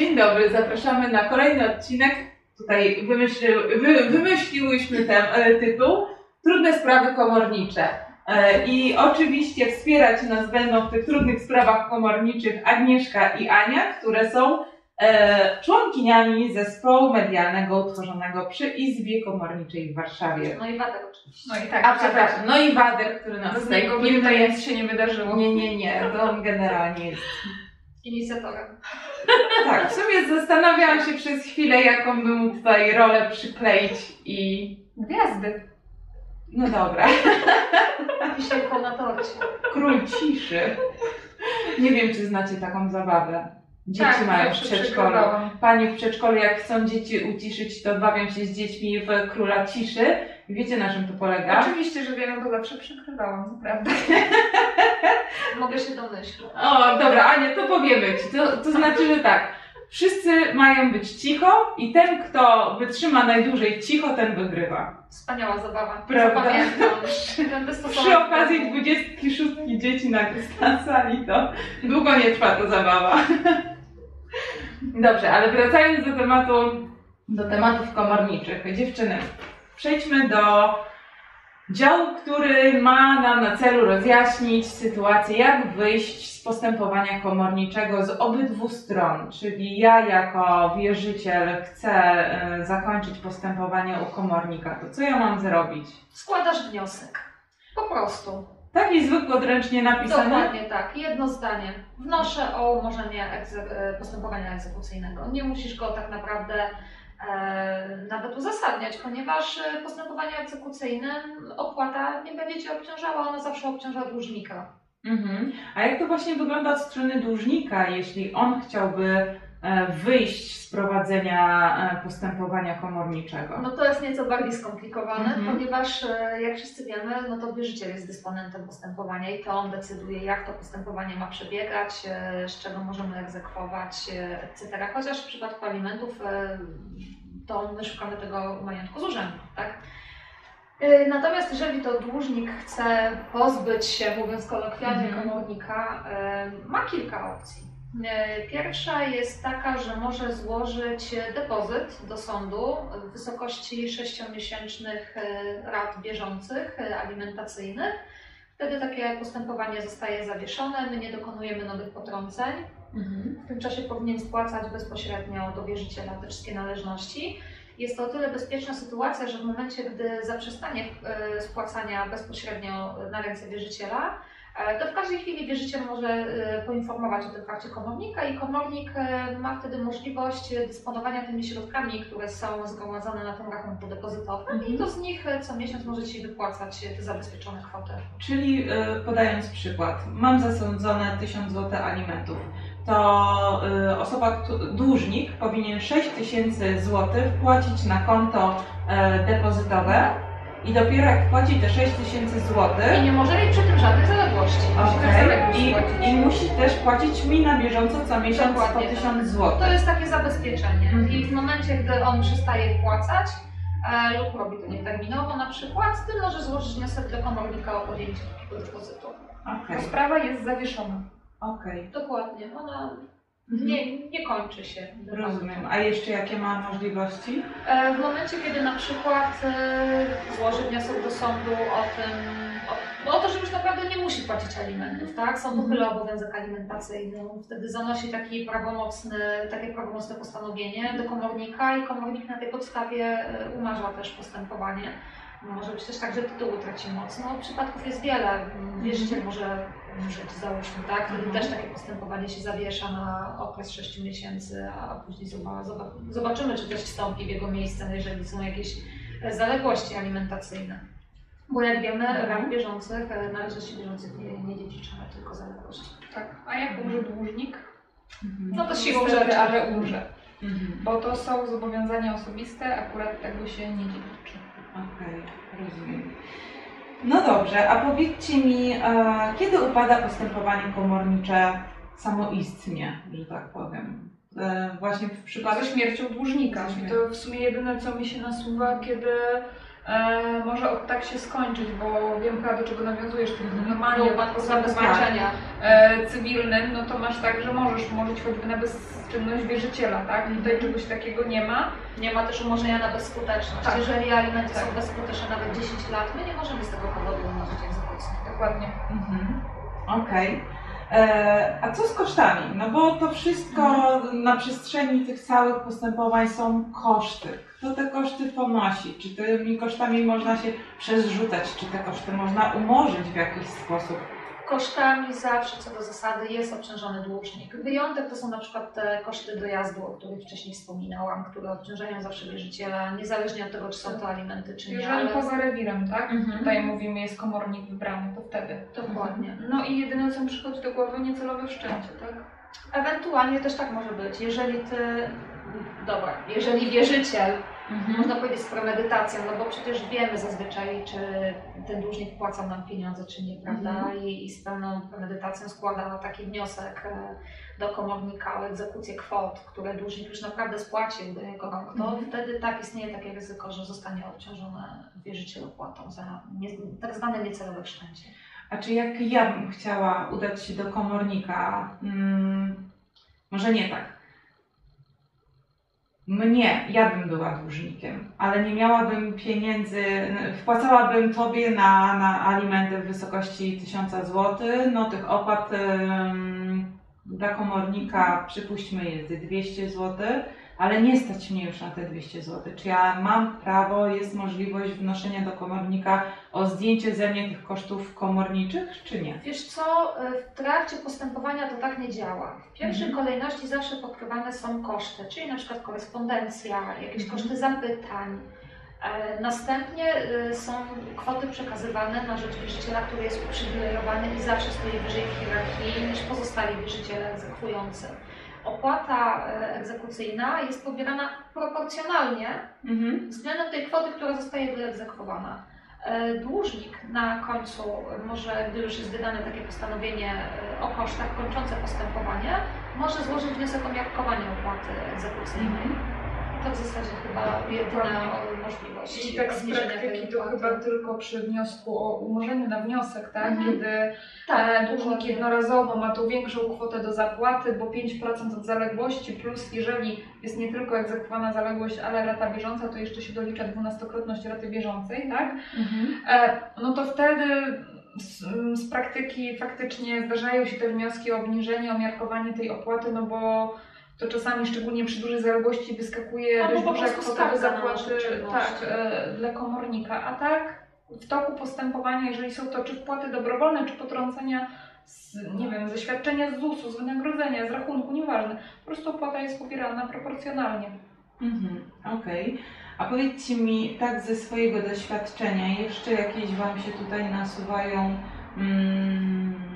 Dzień dobry, zapraszamy na kolejny odcinek. Tutaj wymyśli, wy, wymyśliłyśmy ten e, tytuł Trudne sprawy komornicze. E, I oczywiście wspierać nas będą w tych trudnych sprawach komorniczych Agnieszka i Ania, które są e, członkiniami zespołu medialnego utworzonego przy Izbie Komorniczej w Warszawie. No i Wader oczywiście. No i tak, A przepraszam, no i Wader, który nas Bez tutaj niego by pilnuje. tutaj nic się nie wydarzyło. Nie, nie, nie, to on generalnie jest Inicjatorem. Tak, w sumie zastanawiałam się przez chwilę, jaką bym mu tutaj rolę przykleić i... Gwiazdy. No dobra, Wisienką na torcie. król ciszy. Nie wiem, czy znacie taką zabawę. Dzieci tak, mają w przedszkolu. Panie w przedszkolu, jak chcą dzieci uciszyć, to bawią się z dziećmi w króla ciszy. Wiecie, na czym to polega? Oczywiście, że wiele, bo zawsze przykrywałam, naprawdę. Mogę się domyślić. O, dobra, Ania, to powiemy ci. To, to znaczy, że tak. Wszyscy mają być cicho i ten, kto wytrzyma najdłużej cicho, ten wygrywa. Wspaniała zabawa. Prawda? Zapamiętam. Przy okazji 26 dzieci na, na sali to długo nie trwa ta zabawa. Dobrze, ale wracając do tematu, do tematów komorniczych. Dziewczyny, przejdźmy do działu, który ma nam na celu rozjaśnić sytuację, jak wyjść z postępowania komorniczego z obydwu stron. Czyli ja jako wierzyciel chcę e, zakończyć postępowanie u komornika, to co ja mam zrobić? Składasz wniosek. Po prostu. Taki zwykły, odręcznie napisany. Dokładnie tak. Jedno zdanie. Wnoszę o umorzenie egze- e, postępowania egzekucyjnego. Nie musisz go tak naprawdę nawet uzasadniać, ponieważ e, postępowanie egzekucyjne opłata nie będzie Cię obciążała, ona zawsze obciąża dłużnika. Mhm. A jak to właśnie wygląda od strony dłużnika, jeśli on chciałby e, wyjść z prowadzenia e, postępowania komorniczego? No to jest nieco bardziej skomplikowane, Mhm. ponieważ e, jak wszyscy wiemy, no to wierzyciel jest dysponentem postępowania i to on decyduje, jak to postępowanie ma przebiegać, e, z czego możemy egzekwować, e, etc. Chociaż w przypadku alimentów to szukamy tego majątku z urzędu, tak? E, Natomiast jeżeli to dłużnik chce pozbyć się, mówiąc kolokwialnie, Mhm. komornika, e, ma kilka opcji. E, Pierwsza jest taka, że może złożyć depozyt do sądu w wysokości 6-miesięcznych e, rat bieżących, alimentacyjnych. Wtedy takie postępowanie zostaje zawieszone, my nie dokonujemy nowych potrąceń. Mhm. W tym czasie powinien spłacać bezpośrednio do wierzyciela te wszystkie należności. Jest to o tyle bezpieczna sytuacja, że w momencie, gdy zaprzestanie e, spłacania bezpośrednio na ręce wierzyciela, to w każdej chwili wierzyciel może e, poinformować o tym fakcie komornika i komornik e, ma wtedy możliwość dysponowania tymi środkami, które są zgromadzone na tym rachunku depozytowym i to z nich e, co miesiąc może Ci wypłacać te zabezpieczone kwoty. Czyli e, podając przykład, mam zasądzone 1000 zł alimentów. To e, osoba, dłużnik powinien 6000 zł wpłacić na konto e, depozytowe i dopiero jak wpłaci te 6000 zł, I nie może mieć przy tym żadnych zaległości. Musi Okej, zaległości I, płacić. I musi też płacić mi na bieżąco co miesiąc po Dokładnie tak. 1000 zł. To jest takie zabezpieczenie. Mhm. I w momencie, gdy on przestaje wpłacać e, lub robi to nieterminowo na przykład, ty możesz złożyć wniosek do komornika o podjęcie takiego depozytu. Ta sprawa jest zawieszona. okej. Dokładnie. Ona. Nie, nie kończy się. Rozumiem. A jeszcze jakie ma możliwości? E, W momencie, kiedy na przykład e, złoży wniosek do sądu o tym, o, o to, że już naprawdę nie musi płacić alimentów, tak? Sąd Mhm. uchyla obowiązek alimentacyjny, wtedy zanosi taki prawomocny, takie prawomocne postanowienie do komornika i komornik na tej podstawie e, umarza też postępowanie. Może być też tak, że tytuł traci moc. No, przypadków jest wiele. Wierzyciel może umrzeć, załóżmy, tak? Wtedy Mhm. też takie postępowanie się zawiesza na okres 6 miesięcy, a później zoba- zoba- zobaczymy, czy ktoś wstąpi w jego miejsce, no jeżeli są jakieś e, zaległości alimentacyjne. Bo jak wiemy, Mhm. ran bieżących, e, należności bieżących nie, nie dziedziczymy, tylko zaległości. Tak. A jak umrze dłużnik? No to siłą rzeczy. ale umrze. Mhm. Bo to są zobowiązania osobiste, akurat tego się nie dziedziczy. Okej, rozumiem. No dobrze, a powiedzcie mi, e, kiedy upada postępowanie komornicze samoistnie, że tak powiem? E, właśnie w Ze przypadku... śmiercią dłużnika. Ze to w sumie jedyne, co mi się nasuwa, kiedy E, może od tak się skończyć, bo wiem chyba do czego nawiązujesz, czyli normalnie No, w banku postępowaniu zabezpieczenia. e, cywilnym, no to masz tak, że możesz umorzyć choćby na bezczynność wierzyciela, tak? Tutaj czegoś takiego nie ma. Nie ma też umorzenia na bezskuteczność. Tak. Jeżeli alimenty Tak. są bezskuteczne nawet 10 lat, my nie możemy z tego powodu umorzyć egzekucji. Dokładnie. Mhm. Okej. E, A co z kosztami? No bo to wszystko na przestrzeni tych całych postępowań są koszty. Kto te koszty ponosi? Czy tymi kosztami można się przerzucać? Czy te koszty można umorzyć w jakiś sposób? Kosztami zawsze co do zasady jest obciążony dłużnik. Wyjątek to są na przykład te koszty dojazdu, o których wcześniej wspominałam, które obciążają zawsze wierzyciela, niezależnie od tego, czy są to alimenty, czy nie. Jeżeli ale- poza rewirem, tak? Mhm. Tutaj mówimy, jest komornik wybrany, to wtedy. Dokładnie. No i jedyne co mi przychodzi do głowy, niecelowe wszczęcie, tak? Ewentualnie też tak może być. Jeżeli ty, dobra, jeżeli wierzyciel, można powiedzieć z premedytacją, no bo przecież wiemy zazwyczaj, czy ten dłużnik płaca nam pieniądze, czy nie, prawda? Mhm. I, I z pełną premedytacją składa taki wniosek e, do komornika o egzekucję kwot, które dłużnik już naprawdę spłacił do jego rąk, to Mhm. wtedy tak istnieje takie ryzyko, że zostanie obciążony wierzyciel opłatą za nie, tak zwane niecelowe wszczęcie. A czy jak ja bym chciała udać się do komornika, mm, może nie tak. Mnie, ja bym była dłużnikiem, ale nie miałabym pieniędzy, wpłacałabym tobie na, na alimenty w wysokości 1000 zł, no tych opłat dla komornika przypuśćmy jest 200 zł, ale nie stać mnie już na te 200 zł. Czy ja mam prawo, jest możliwość wnoszenia do komornika o zdjęcie ze mnie tych kosztów komorniczych, czy nie? Wiesz co, e, w trakcie postępowania to tak nie działa. W pierwszej Mhm. kolejności zawsze pokrywane są koszty, czyli na przykład korespondencja, jakieś Mhm. koszty zapytań. E, Następnie e, są kwoty przekazywane na rzecz wierzyciela, który jest uprzywilejowany i zawsze stoi wyżej w hierarchii niż pozostali wierzyciele egzekwujący. Opłata e, egzekucyjna jest pobierana proporcjonalnie Mhm. względem tej kwoty, która zostaje wyegzekwowana. E, Dłużnik na końcu może, gdy już jest wydane takie postanowienie e, o kosztach kończące postępowanie, może złożyć wniosek o miarkowanie opłaty egzekucyjnej. To w zasadzie chyba jedyna możliwość. I tak z praktyki to chyba tylko przy wniosku o umorzeniu na wniosek, tak? Mhm. Kiedy Tak, e, dłużnik jednorazowo ma tą większą kwotę do zapłaty, bo 5% od zaległości, plus jeżeli jest nie tylko egzekwowana zaległość, ale rata bieżąca, to jeszcze się dolicza dwunastokrotność raty bieżącej, tak? Mhm. E, no to wtedy z, z praktyki faktycznie zdarzają się te wnioski o obniżenie, o miarkowanie tej opłaty, no bo to czasami, szczególnie przy dużej zaległości, wyskakuje Albo dość po duża prostu kwota do zapłaty tak, e, dla komornika. A tak w toku postępowania, jeżeli są to czy wpłaty dobrowolne, czy potrącenia z, nie wiem, ze świadczenia z ZUS-u, z wynagrodzenia, z rachunku, nieważne. Po prostu opłata jest pobierana proporcjonalnie. Mhm, Okej. A powiedzcie mi tak ze swojego doświadczenia, jeszcze jakieś Wam się tutaj nasuwają mm,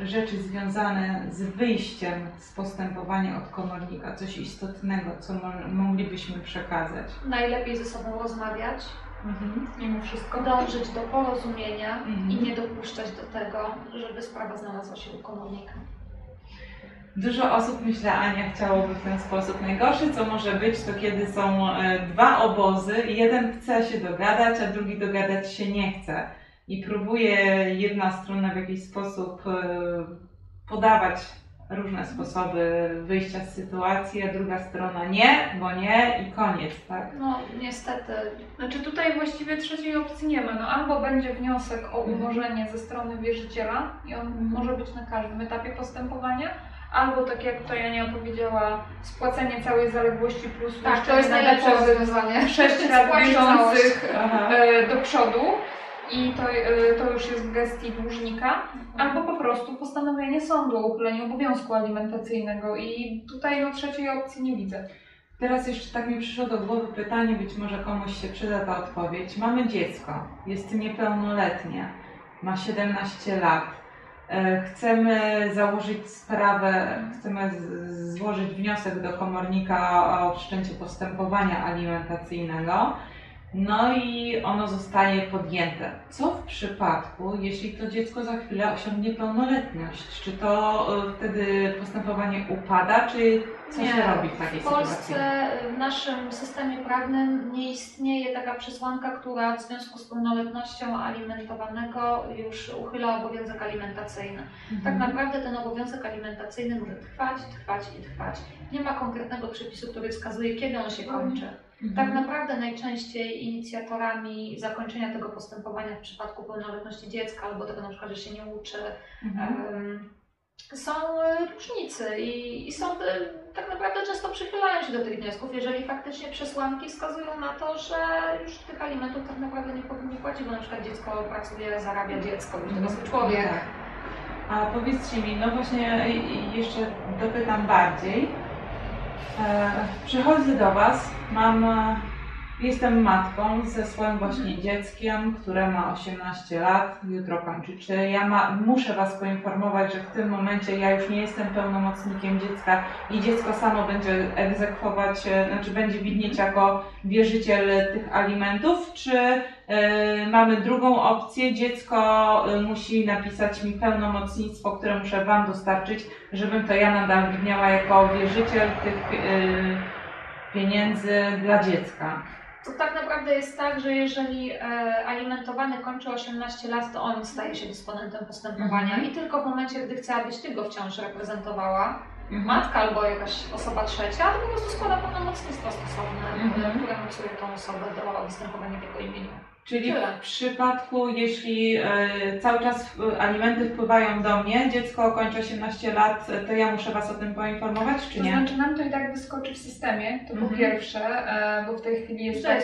rzeczy związane z wyjściem z postępowania od komornika, coś istotnego, co mo- moglibyśmy przekazać? Najlepiej ze sobą rozmawiać, Mhm. Mimo wszystko. dążyć do porozumienia Mhm. i nie dopuszczać do tego, żeby sprawa znalazła się u komornika. Dużo osób, myślę, Ania, chciałoby w ten sposób. Najgorsze, co może być, to kiedy są e, dwa obozy i jeden chce się dogadać, a drugi dogadać się nie chce. I próbuje jedna strona w jakiś sposób e, podawać różne sposoby wyjścia z sytuacji, a druga strona nie, bo nie i koniec, tak? No niestety Znaczy tutaj właściwie trzeciej opcji nie ma. No albo będzie wniosek o Mhm. umorzenie ze strony wierzyciela i on może być na każdym etapie postępowania, albo tak jak tutaj Ania powiedziała, spłacenie całej zaległości plus tak, to jest najlepsze rozwiązanie. sześć lat Spłacić bieżących e, do przodu i to, e, to już jest w gestii dłużnika, albo po prostu postanowienie sądu o uchyleniu obowiązku alimentacyjnego i tutaj no trzeciej opcji nie widzę. Teraz jeszcze tak mi przyszło do głowy pytanie, być może komuś się przyda ta odpowiedź. Mamy dziecko, jest niepełnoletnie, ma 17 lat. E, Chcemy założyć sprawę, chcemy złożyć wniosek do komornika o wszczęcie postępowania alimentacyjnego. No i ono zostaje podjęte. Co w przypadku, jeśli to dziecko za chwilę osiągnie pełnoletność? Czy to y, wtedy postępowanie upada, czy co się robi w takiej W sytuacji? Polsce w naszym systemie prawnym nie istnieje taka przesłanka, która w związku z pełnoletnością alimentowanego już uchyla obowiązek alimentacyjny. Tak Mhm. naprawdę ten obowiązek alimentacyjny może trwać, trwać i trwać. Nie ma konkretnego przepisu, który wskazuje, kiedy on się kończy. Mhm. Tak naprawdę najczęściej inicjatorami zakończenia tego postępowania w przypadku pełnoletności dziecka albo tego na przykład, że się nie uczy, Mhm. są różnicy i, i sądy tak naprawdę często przychylają się do tych wniosków, jeżeli faktycznie przesłanki wskazują na to, że już tych alimentów tak naprawdę nie powinni płacić, bo na przykład dziecko pracuje, zarabia dziecko, już dorosły człowiek. Tak. A powiedzcie mi, no właśnie jeszcze dopytam bardziej. E, przychodzę do Was, mam, e, jestem matką ze swoim właśnie dzieckiem, które ma 18 lat, jutro kończy. Czy ja ma, muszę Was poinformować, że w tym momencie ja już nie jestem pełnomocnikiem dziecka i dziecko samo będzie egzekwować, e, znaczy będzie widnieć jako wierzyciel tych alimentów, czy E, mamy drugą opcję. Dziecko e, musi napisać mi pełnomocnictwo, które muszę Wam dostarczyć, żebym to ja nadal widniała jako wierzyciel tych pieniędzy dla dziecka. To tak naprawdę jest tak, że jeżeli e, alimentowany kończy 18 lat, to on staje się dysponentem postępowania Mhm. i tylko w momencie, gdy chce, abyś Ty go w ciąży reprezentowała, Mhm. matka albo jakaś osoba trzecia, to po prostu składa pełnomocnictwo stosowne, Mhm. które mocuje tą osobę do występowania w jego imieniu. Czyli w przypadku, jeśli e, cały czas alimenty wpływają do mnie, dziecko kończy 18 lat, to ja muszę Was o tym poinformować, czy To nie? znaczy nam to i tak wyskoczy w systemie, to po Mhm. pierwsze, e, bo w tej chwili jest tak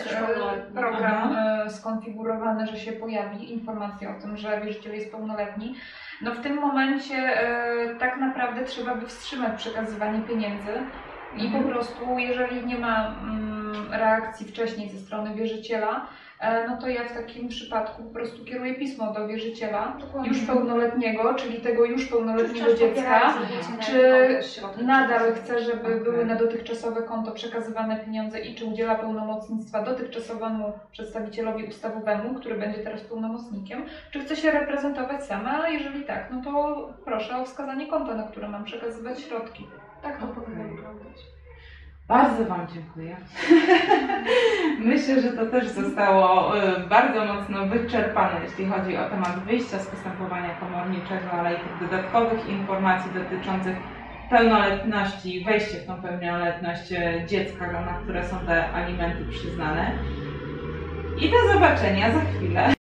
program e, skonfigurowany, że się pojawi informacja o tym, że wierzyciel jest pełnoletni. No w tym momencie tak naprawdę trzeba by wstrzymać przekazywanie pieniędzy i Mhm. po prostu jeżeli nie ma mm, reakcji wcześniej ze strony wierzyciela, no to ja w takim przypadku po prostu kieruję pismo do wierzyciela Dokładnie. już pełnoletniego, czyli tego już pełnoletniego dziecka, czy nadal chce, żeby Okej. były na dotychczasowe konto przekazywane pieniądze i czy udziela pełnomocnictwa dotychczasowemu przedstawicielowi ustawowemu, który będzie teraz pełnomocnikiem, czy chce się reprezentować sama, a jeżeli tak, no to proszę o wskazanie konta, na które mam przekazywać środki. Tak to Okej. powinno wyglądać. Bardzo Wam dziękuję. Myślę, że to też zostało e, bardzo mocno wyczerpane, jeśli chodzi o temat wyjścia z postępowania komorniczego, ale i tych dodatkowych informacji dotyczących pełnoletności, wejście w tą pełnoletność e, dziecka, na które są te alimenty przyznane. I do zobaczenia za chwilę.